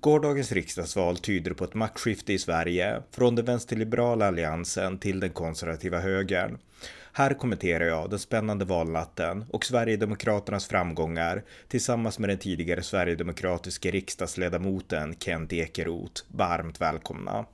Gårdagens riksdagsval tyder på ett maktskifte i Sverige från den vänsterliberala alliansen till den konservativa högern. Här kommenterar jag den spännande valnatten och Sverigedemokraternas framgångar tillsammans med den tidigare sverigedemokratiske riksdagsledamoten Kent Ekeroth. Varmt välkomna!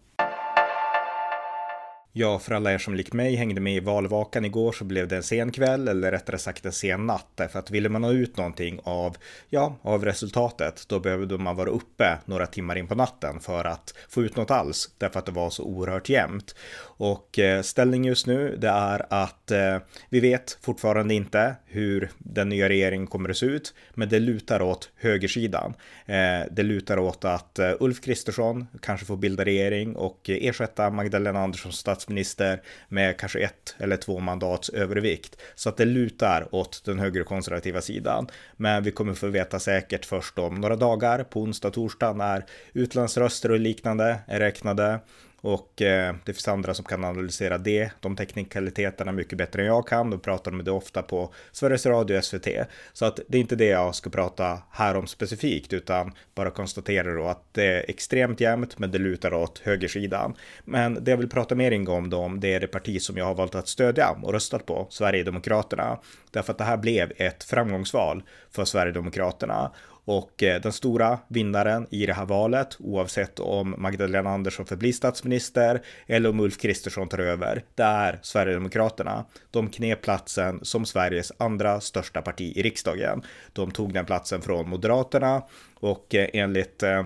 Ja, för alla er som likt mig hängde med i valvakan igår så blev det en sen kväll, eller rättare sagt en sen natt, därför att ville man ha ut någonting av, ja, av resultatet, då behövde man vara uppe några timmar in på natten för att få ut något alls, därför att det var så oerhört jämnt. Och eh, ställning just nu, det är att eh, vi vet fortfarande inte hur den nya regeringen kommer att se ut, men det lutar åt högersidan. Eh, det lutar åt att eh, Ulf Kristersson kanske får bilda regering och eh, ersätta Magdalena Andersson statsminister med kanske ett eller två mandats övervikt. Så att det lutar åt den högerkonservativa sidan. Men vi kommer få veta säkert först om några dagar, på onsdag, torsdag, när utlandsröster och liknande är räknade. Och eh, det finns andra som kan analysera det, de teknikaliteterna mycket bättre än jag kan. Då pratar de det ofta på Sveriges Radio och SVT. Så att det är inte det jag ska prata här om specifikt, utan bara konstatera då att det är extremt jämnt, men det lutar åt högersidan. Men det jag vill prata mer ingående om, det är det parti som jag har valt att stödja och röstat på, Sverigedemokraterna. Därför att det här blev ett framgångsval för Sverigedemokraterna och eh, den stora vinnaren i det här valet, oavsett om Magdalena Andersson förblir statsminister eller om Ulf Kristersson tar över, det är Sverigedemokraterna. De knep platsen som Sveriges andra största parti i riksdagen. De tog den platsen från Moderaterna och eh, enligt eh,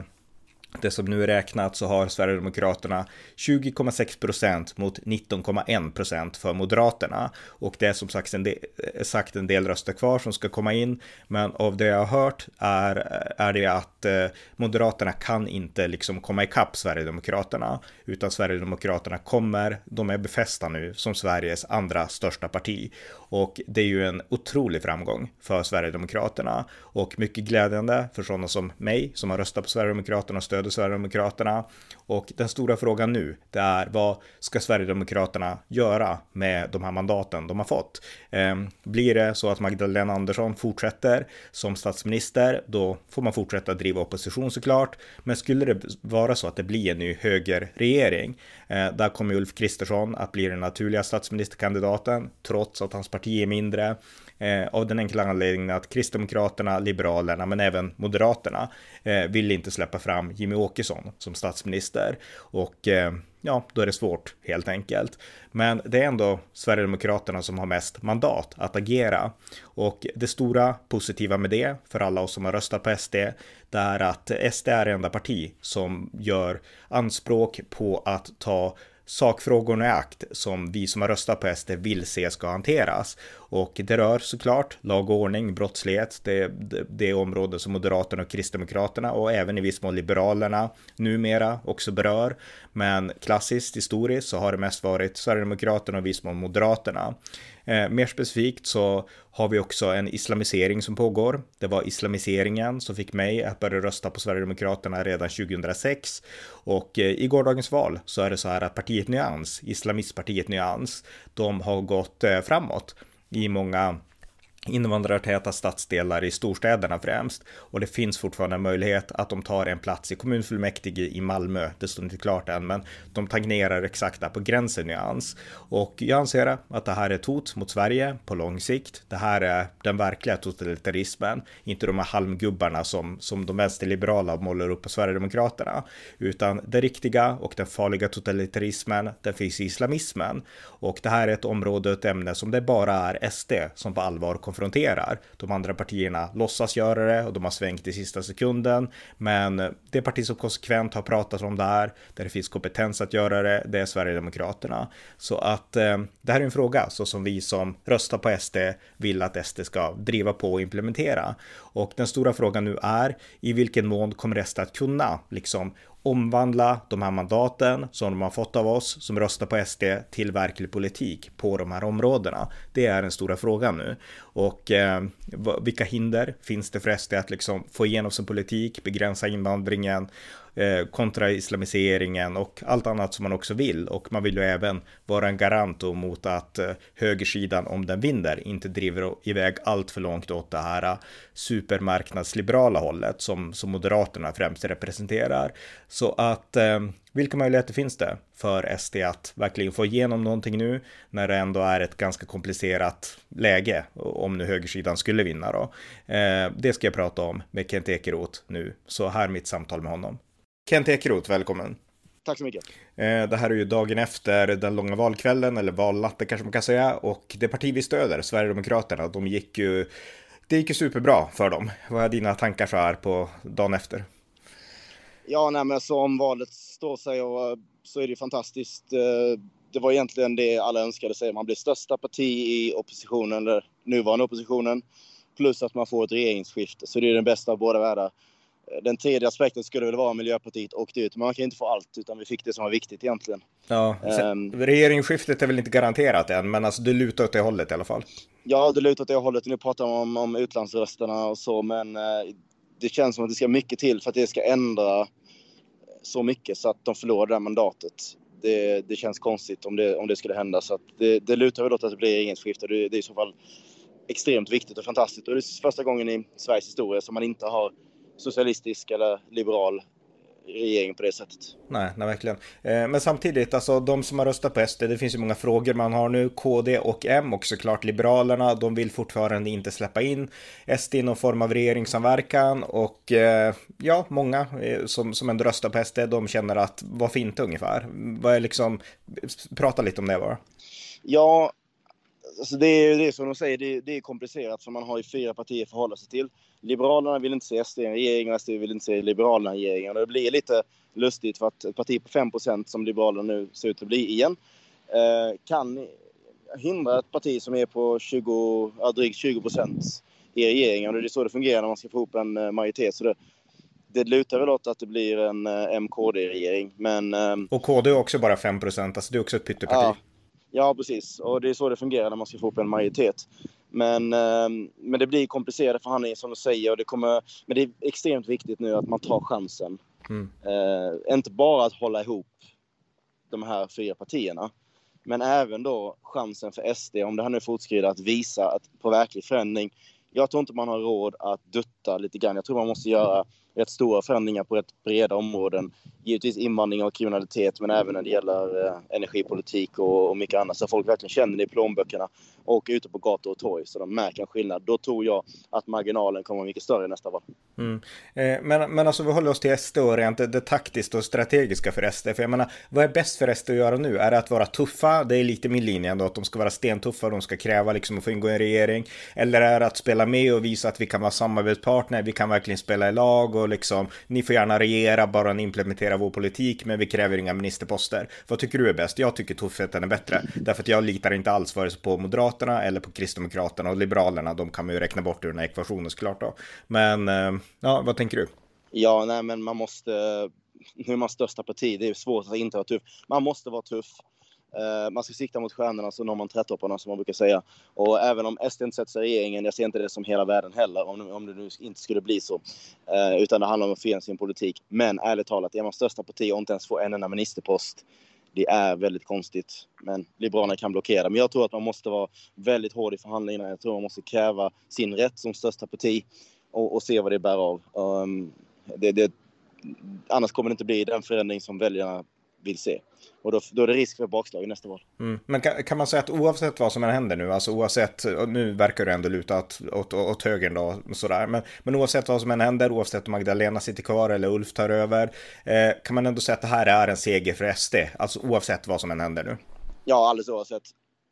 det som nu är räknat så har Sverigedemokraterna 20,6 procent mot 19,1 procent för Moderaterna. Och det är som sagt en, del, sagt en del röster kvar som ska komma in. Men av det jag har hört är, är det att eh, Moderaterna kan inte liksom komma ikapp Sverigedemokraterna. Utan Sverigedemokraterna kommer, de är befästa nu som Sveriges andra största parti. Och det är ju en otrolig framgång för Sverigedemokraterna. Och mycket glädjande för sådana som mig som har röstat på Sverigedemokraterna och stöder stöder Sverigedemokraterna. Och den stora frågan nu, det är vad ska Sverigedemokraterna göra med de här mandaten de har fått? Ehm, blir det så att Magdalena Andersson fortsätter som statsminister, då får man fortsätta driva opposition såklart. Men skulle det vara så att det blir en ny högerregering, eh, där kommer Ulf Kristersson att bli den naturliga statsministerkandidaten, trots att hans parti är mindre. Eh, av den enkla anledningen att Kristdemokraterna, Liberalerna men även Moderaterna eh, vill inte släppa fram Jimmy Åkesson som statsminister. Och eh, ja, då är det svårt helt enkelt. Men det är ändå Sverigedemokraterna som har mest mandat att agera. Och det stora positiva med det, för alla oss som har röstat på SD, det är att SD är det enda parti som gör anspråk på att ta sakfrågorna i akt som vi som har röstat på SD vill se ska hanteras. Och det rör såklart lag och ordning, brottslighet, det, det, det område som Moderaterna och Kristdemokraterna och även i viss mån Liberalerna numera också berör. Men klassiskt historiskt så har det mest varit Sverigedemokraterna och i viss mån Moderaterna. Eh, mer specifikt så har vi också en islamisering som pågår. Det var islamiseringen som fick mig att börja rösta på Sverigedemokraterna redan 2006. Och eh, i gårdagens val så är det så här att partiet Nyans, islamistpartiet Nyans, de har gått eh, framåt i många invandrartäta stadsdelar i storstäderna främst. Och det finns fortfarande en möjlighet att de tar en plats i kommunfullmäktige i Malmö. Det står inte klart än, men de tangerar exakt där på gränsen nyans. Och jag anser att det här är ett hot mot Sverige på lång sikt. Det här är den verkliga totalitarismen, inte de här halmgubbarna som, som de vänsterliberala målar upp på Sverigedemokraterna, utan det riktiga och den farliga totalitarismen, den finns i islamismen. Och det här är ett område, ett ämne som det bara är SD som på allvar konfronterar. De andra partierna låtsas göra det och de har svängt i sista sekunden. Men det parti som konsekvent har pratat om det här, där det finns kompetens att göra det, det är Sverigedemokraterna. Så att eh, det här är en fråga så som vi som röstar på SD vill att SD ska driva på och implementera. Och den stora frågan nu är i vilken mån kommer SD att kunna liksom omvandla de här mandaten som de har fått av oss som röstar på SD till verklig politik på de här områdena. Det är den stora frågan nu. Och eh, vilka hinder finns det för SD att liksom få igenom sin politik, begränsa invandringen eh, kontra islamiseringen och allt annat som man också vill. Och man vill ju även vara en garant mot att eh, högersidan, om den vinner, inte driver iväg allt för långt åt det här eh, supermarknadsliberala hållet som, som Moderaterna främst representerar. Så att eh, vilka möjligheter finns det för SD att verkligen få igenom någonting nu när det ändå är ett ganska komplicerat läge om nu högersidan skulle vinna då? Eh, det ska jag prata om med Kent Ekeroth nu, så här mitt samtal med honom. Kent Ekeroth, välkommen. Tack så mycket. Eh, det här är ju dagen efter den långa valkvällen, eller valnatten kanske man kan säga, och det parti vi stöder, Sverigedemokraterna, de gick ju, det gick ju superbra för dem. Vad är dina tankar så här på dagen efter? Ja, nej, men så om valet står sig och, så är det fantastiskt. Eh, det var egentligen det alla önskade sig. Man blir största parti i oppositionen, eller nuvarande oppositionen, plus att man får ett regeringsskifte. Så det är den bästa av båda världar. Den tredje aspekten skulle väl vara Miljöpartiet åkte ut, men man kan inte få allt, utan vi fick det som var viktigt egentligen. Ja, um, regeringsskiftet är väl inte garanterat än, men alltså det lutar åt det hållet i alla fall. Ja, det lutar åt det hållet. Nu pratar man om, om utlandsrösterna och så, men uh, det känns som att det ska mycket till för att det ska ändra så mycket så att de förlorar det här mandatet. Det, det känns konstigt om det, om det skulle hända, så att det, det lutar väl åt att det blir regeringsskifte. Det, det är i så fall extremt viktigt och fantastiskt. Och det är första gången i Sveriges historia som man inte har socialistisk eller liberal regering på det sättet. Nej, nej verkligen. Eh, men samtidigt, alltså de som har röstat på SD, det finns ju många frågor man har nu. KD och M och såklart Liberalerna, de vill fortfarande inte släppa in SD i någon form av regeringssamverkan och eh, ja, många eh, som, som ändå röstar på SD, de känner att varför inte ungefär? Vad är liksom, prata lite om det bara. Ja, alltså det är det som de säger, det, det är komplicerat för man har ju fyra partier att förhålla sig till. Liberalerna vill inte se SD i en regering och SD vill inte se Liberalerna i en regering. Och det blir lite lustigt för att ett parti på 5% som Liberalerna nu ser ut att bli igen eh, kan hindra ett parti som är på 20, ja, drygt 20 i regeringen. Och det är så det fungerar när man ska få ihop en eh, majoritet. Så det, det lutar väl åt att det blir en eh, MKD-regering. Men, och KD är också bara 5 alltså det är också ett pytteparti. Ja, ja, precis. Och det är så det fungerar när man ska få ihop en majoritet. Men, ehm, men det blir komplicerade förhandlingar som du säger. Och det kommer, men det är extremt viktigt nu att man tar chansen. Mm. Eh, inte bara att hålla ihop de här fyra partierna. Men även då chansen för SD, om det här nu fortskrider, att visa att på verklig förändring. Jag tror inte man har råd att dutta lite grann. Jag tror man måste göra rätt stora förändringar på rätt breda områden. Givetvis invandring och kriminalitet, men även när det gäller eh, energipolitik och, och mycket annat. Så folk verkligen känner det i plånböckerna och ute på gator och torg så de märker en skillnad. Då tror jag att marginalen kommer vara mycket större i nästa val. Mm. Eh, men, men alltså vi håller oss till SD och rent det, det taktiskt och strategiska för SD. För jag menar, vad är bäst för SD att göra nu? Är det att vara tuffa? Det är lite min linje ändå, att de ska vara stentuffa, de ska kräva liksom att få ingå i en regering. Eller är det att spela med och visa att vi kan vara samarbetspartner, vi kan verkligen spela i lag och liksom, ni får gärna regera bara ni implementerar vår politik, men vi kräver inga ministerposter. Vad tycker du är bäst? Jag tycker tuffheten är bättre, därför att jag litar inte alls vare sig på Moderaterna eller på Kristdemokraterna och Liberalerna. De kan man ju räkna bort ur den här ekvationen såklart då. Men eh, ja, vad tänker du? Ja, nej, men man måste. Nu är man största parti. Det är svårt att inte vara tuff. Man måste vara tuff. Eh, man ska sikta mot stjärnorna så når man trätopparna som man brukar säga. Och även om SD inte sätter sig i regeringen, jag ser inte det som hela världen heller om, om det nu inte skulle bli så. Eh, utan det handlar om att förena sin politik. Men ärligt talat, är man största parti och inte ens får en enda ministerpost det är väldigt konstigt. Men Liberalerna kan blockera. Men jag tror att man måste vara väldigt hård i förhandlingarna. Jag tror man måste kräva sin rätt som största parti och, och se vad det bär av. Um, det, det, annars kommer det inte bli den förändring som väljarna vill se. Och då, då är det risk för bakslag i nästa val. Mm. Men kan, kan, man säga att oavsett vad som än händer nu, alltså oavsett, nu verkar det ändå luta åt, åt, åt högern då, sådär, men, men oavsett vad som än händer, oavsett om Magdalena sitter kvar eller Ulf tar över, eh, kan man ändå säga att det här är en seger för SD, alltså oavsett vad som än händer nu? Ja, alldeles oavsett.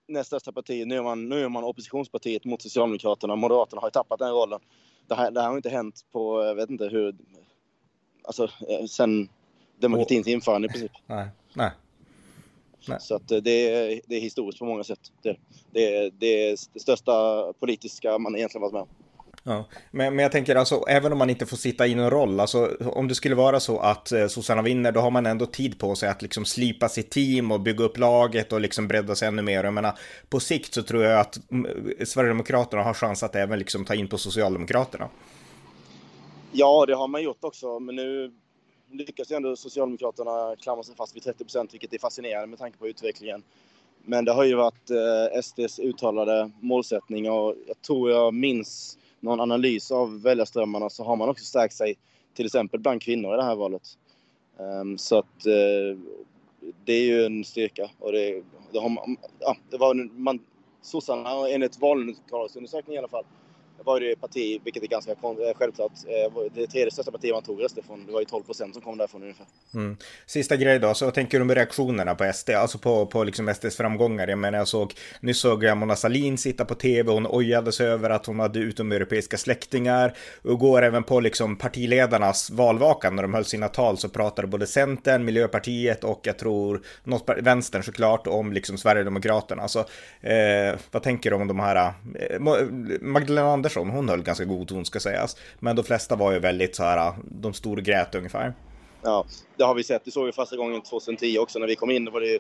Näst största parti, nu är, man, nu är man oppositionspartiet mot Socialdemokraterna, Moderaterna har ju tappat den rollen. Det här, det här har inte hänt på, jag vet inte hur, alltså eh, sen demokratins införande i princip. Nej, nej. Nej. Så att eh, det, är, det är historiskt på många sätt. Det, det, det är det största politiska man egentligen varit med om. Ja, men, men jag tänker alltså, även om man inte får sitta i någon roll, alltså om det skulle vara så att eh, sossarna vinner, då har man ändå tid på sig att liksom slipa sitt team och bygga upp laget och liksom bredda sig ännu mer. Jag menar, på sikt så tror jag att mm, Sverigedemokraterna har chans att även liksom ta in på Socialdemokraterna. Ja, det har man gjort också, men nu lyckas ju ändå Socialdemokraterna klamra sig fast vid 30 procent, vilket är fascinerande med tanke på utvecklingen. Men det har ju varit eh, SDs uttalade målsättning och jag tror jag minns någon analys av väljarströmmarna så har man också stärkt sig till exempel bland kvinnor i det här valet. Um, så att uh, det är ju en styrka och det, det har man, ja, det var man, sossarna enligt valundersökningen i alla fall var det parti, vilket är ganska eh, självklart, eh, det tredje största partiet man tog röster från. Det var ju 12 procent som kom därifrån ungefär. Mm. Sista grej då, så vad tänker du med reaktionerna på SD, alltså på, på liksom SDs framgångar? Jag menar, jag såg, nyss såg jag Mona Sahlin sitta på tv, hon ojade sig över att hon hade utomeuropeiska släktingar och går även på liksom partiledarnas valvakan när de höll sina tal så pratade både Centern, Miljöpartiet och jag tror något, Vänstern såklart om liksom Sverigedemokraterna. Alltså, eh, vad tänker du om de här, eh, Magdalena Andersson hon höll ganska god ton ska sägas. Men de flesta var ju väldigt så här, de stod och grät ungefär. Ja, det har vi sett. Det såg vi första gången 2010 också när vi kom in. Var det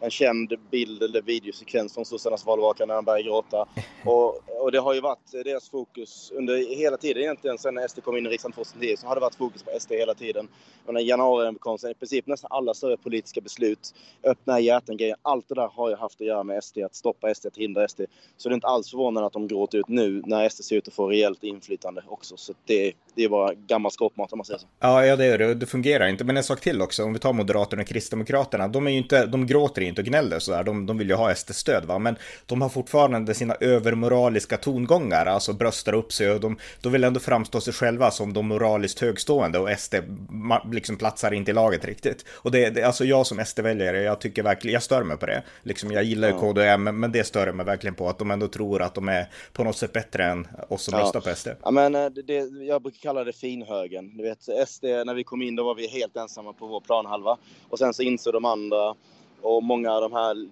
en känd bild eller videosekvens från sossarnas valvaka när han började gråta. Och, och det har ju varit deras fokus under hela tiden egentligen sen SD kom in i riksdagen 2010 så har det varit fokus på SD hela tiden. Och när januariöverenskommelsen, i princip nästan alla större politiska beslut, öppna hjärtan-grejer, allt det där har ju haft att göra med SD, att stoppa SD, att hindra SD. Så det är inte alls förvånande att de gråter ut nu när SD ser ut att få rejält inflytande också. Så det, det är bara gammal skåpmat om man säger så. Ja, ja det är det. Det fungerar inte. Men en sak till också, om vi tar Moderaterna och Kristdemokraterna, de är inte, de gråter inte och gnäller sådär, de, de vill ju ha SD-stöd va, men de har fortfarande sina övermoraliska tongångar, alltså bröstar upp sig och de, de vill ändå framstå sig själva som de moraliskt högstående och SD liksom platsar inte i laget riktigt. Och det, det alltså jag som SD-väljare, jag tycker verkligen, jag stör mig på det. Liksom jag gillar ju ja. KDM, men det stör mig verkligen på att de ändå tror att de är på något sätt bättre än oss som ja. röstar på SD. Ja, men eh, det, jag brukar kalla det finhögen. Du vet, SD, när vi kom in, då var vi helt ensamma på vår planhalva. Och sen så insåg de andra och många av de här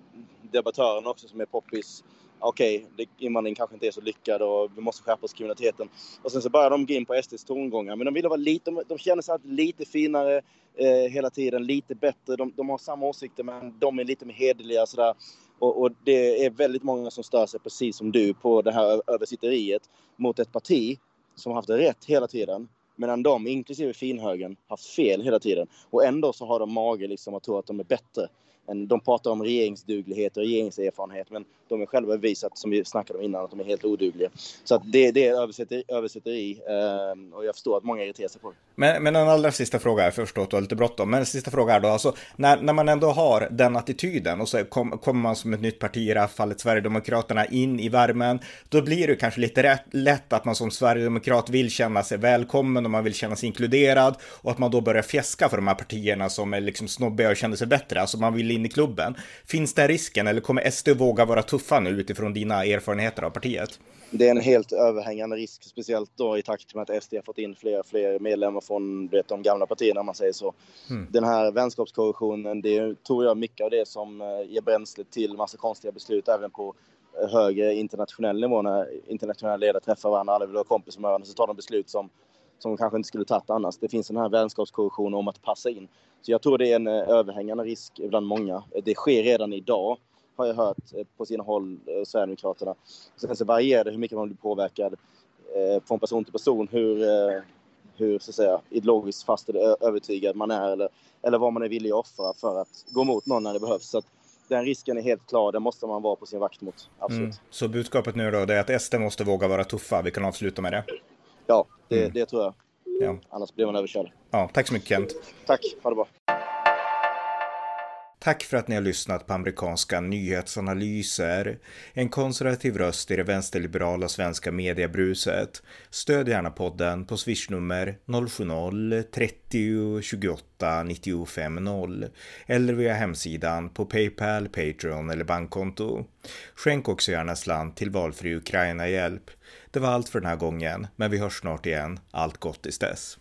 debattörerna också som är poppis. Okej, okay, invandring kanske inte är så lyckad och vi måste skärpa oss kriminaliteten. Och sen så börjar de gå in på SDs tongångar. Men de vill vara lite, de, de känner sig alltid lite finare eh, hela tiden, lite bättre. De, de, har samma åsikter men de är lite mer hederliga sådär. Och, och, det är väldigt många som stör sig precis som du på det här översitteriet mot ett parti som har haft rätt hela tiden Medan de, inklusive finhögern, haft fel hela tiden. Och ändå så har de mage liksom att tro att de är bättre de pratar om regeringsduglighet och regeringserfarenhet men de är själva visat, som vi snackade om innan, att de är helt odugliga. Så att det, det är översätteri, översätteri eh, och jag förstår att många irriterar sig på det. Men, men en allra sista fråga, jag förstår att du har lite bråttom, men en sista fråga är då, alltså när, när man ändå har den attityden och så kommer kom man som ett nytt parti, i det här fallet Sverigedemokraterna, in i värmen, då blir det kanske lite rätt, lätt att man som Sverigedemokrat vill känna sig välkommen och man vill känna sig inkluderad och att man då börjar fjäska för de här partierna som är liksom snobbiga och känner sig bättre, alltså man vill in i klubben. Finns den risken eller kommer SD våga vara tuffa nu utifrån dina erfarenheter av partiet? Det är en helt överhängande risk, speciellt då i takt med att SD har fått in fler och fler medlemmar från vet, de gamla partierna om man säger så. Mm. Den här vänskapskorruptionen, det tror jag mycket av det som eh, ger bränsle till massa konstiga beslut även på eh, högre internationell nivå när internationella ledare träffar varandra, alla vill vara kompis med varandra, så tar de beslut som som de kanske inte skulle tagit annars. Det finns den här vänskapskorruptionen om att passa in. Så jag tror det är en eh, överhängande risk bland många. Det sker redan idag, har jag hört eh, på sina håll, eh, Sverigedemokraterna. Sen så varierar det hur mycket man blir påverkad från person till person, hur, hur så att säga, ideologiskt fast eller övertygad man är eller, eller vad man är villig att offra för att gå emot någon när det behövs. Så den risken är helt klar, den måste man vara på sin vakt mot. Absolut. Mm. Så budskapet nu då, är att SD måste våga vara tuffa. Vi kan avsluta med det. Ja, det, mm. det tror jag. Ja. Annars blir man överkörd. Ja, tack så mycket Kent. Tack, ha det bra. Tack för att ni har lyssnat på amerikanska nyhetsanalyser. En konservativ röst i det vänsterliberala svenska mediebruset. Stöd gärna podden på swishnummer 070-30 28 95 0 eller via hemsidan på Paypal, Patreon eller bankkonto. Skänk också gärna slant till valfri Ukraina-hjälp. Det var allt för den här gången, men vi hörs snart igen. Allt gott tills dess.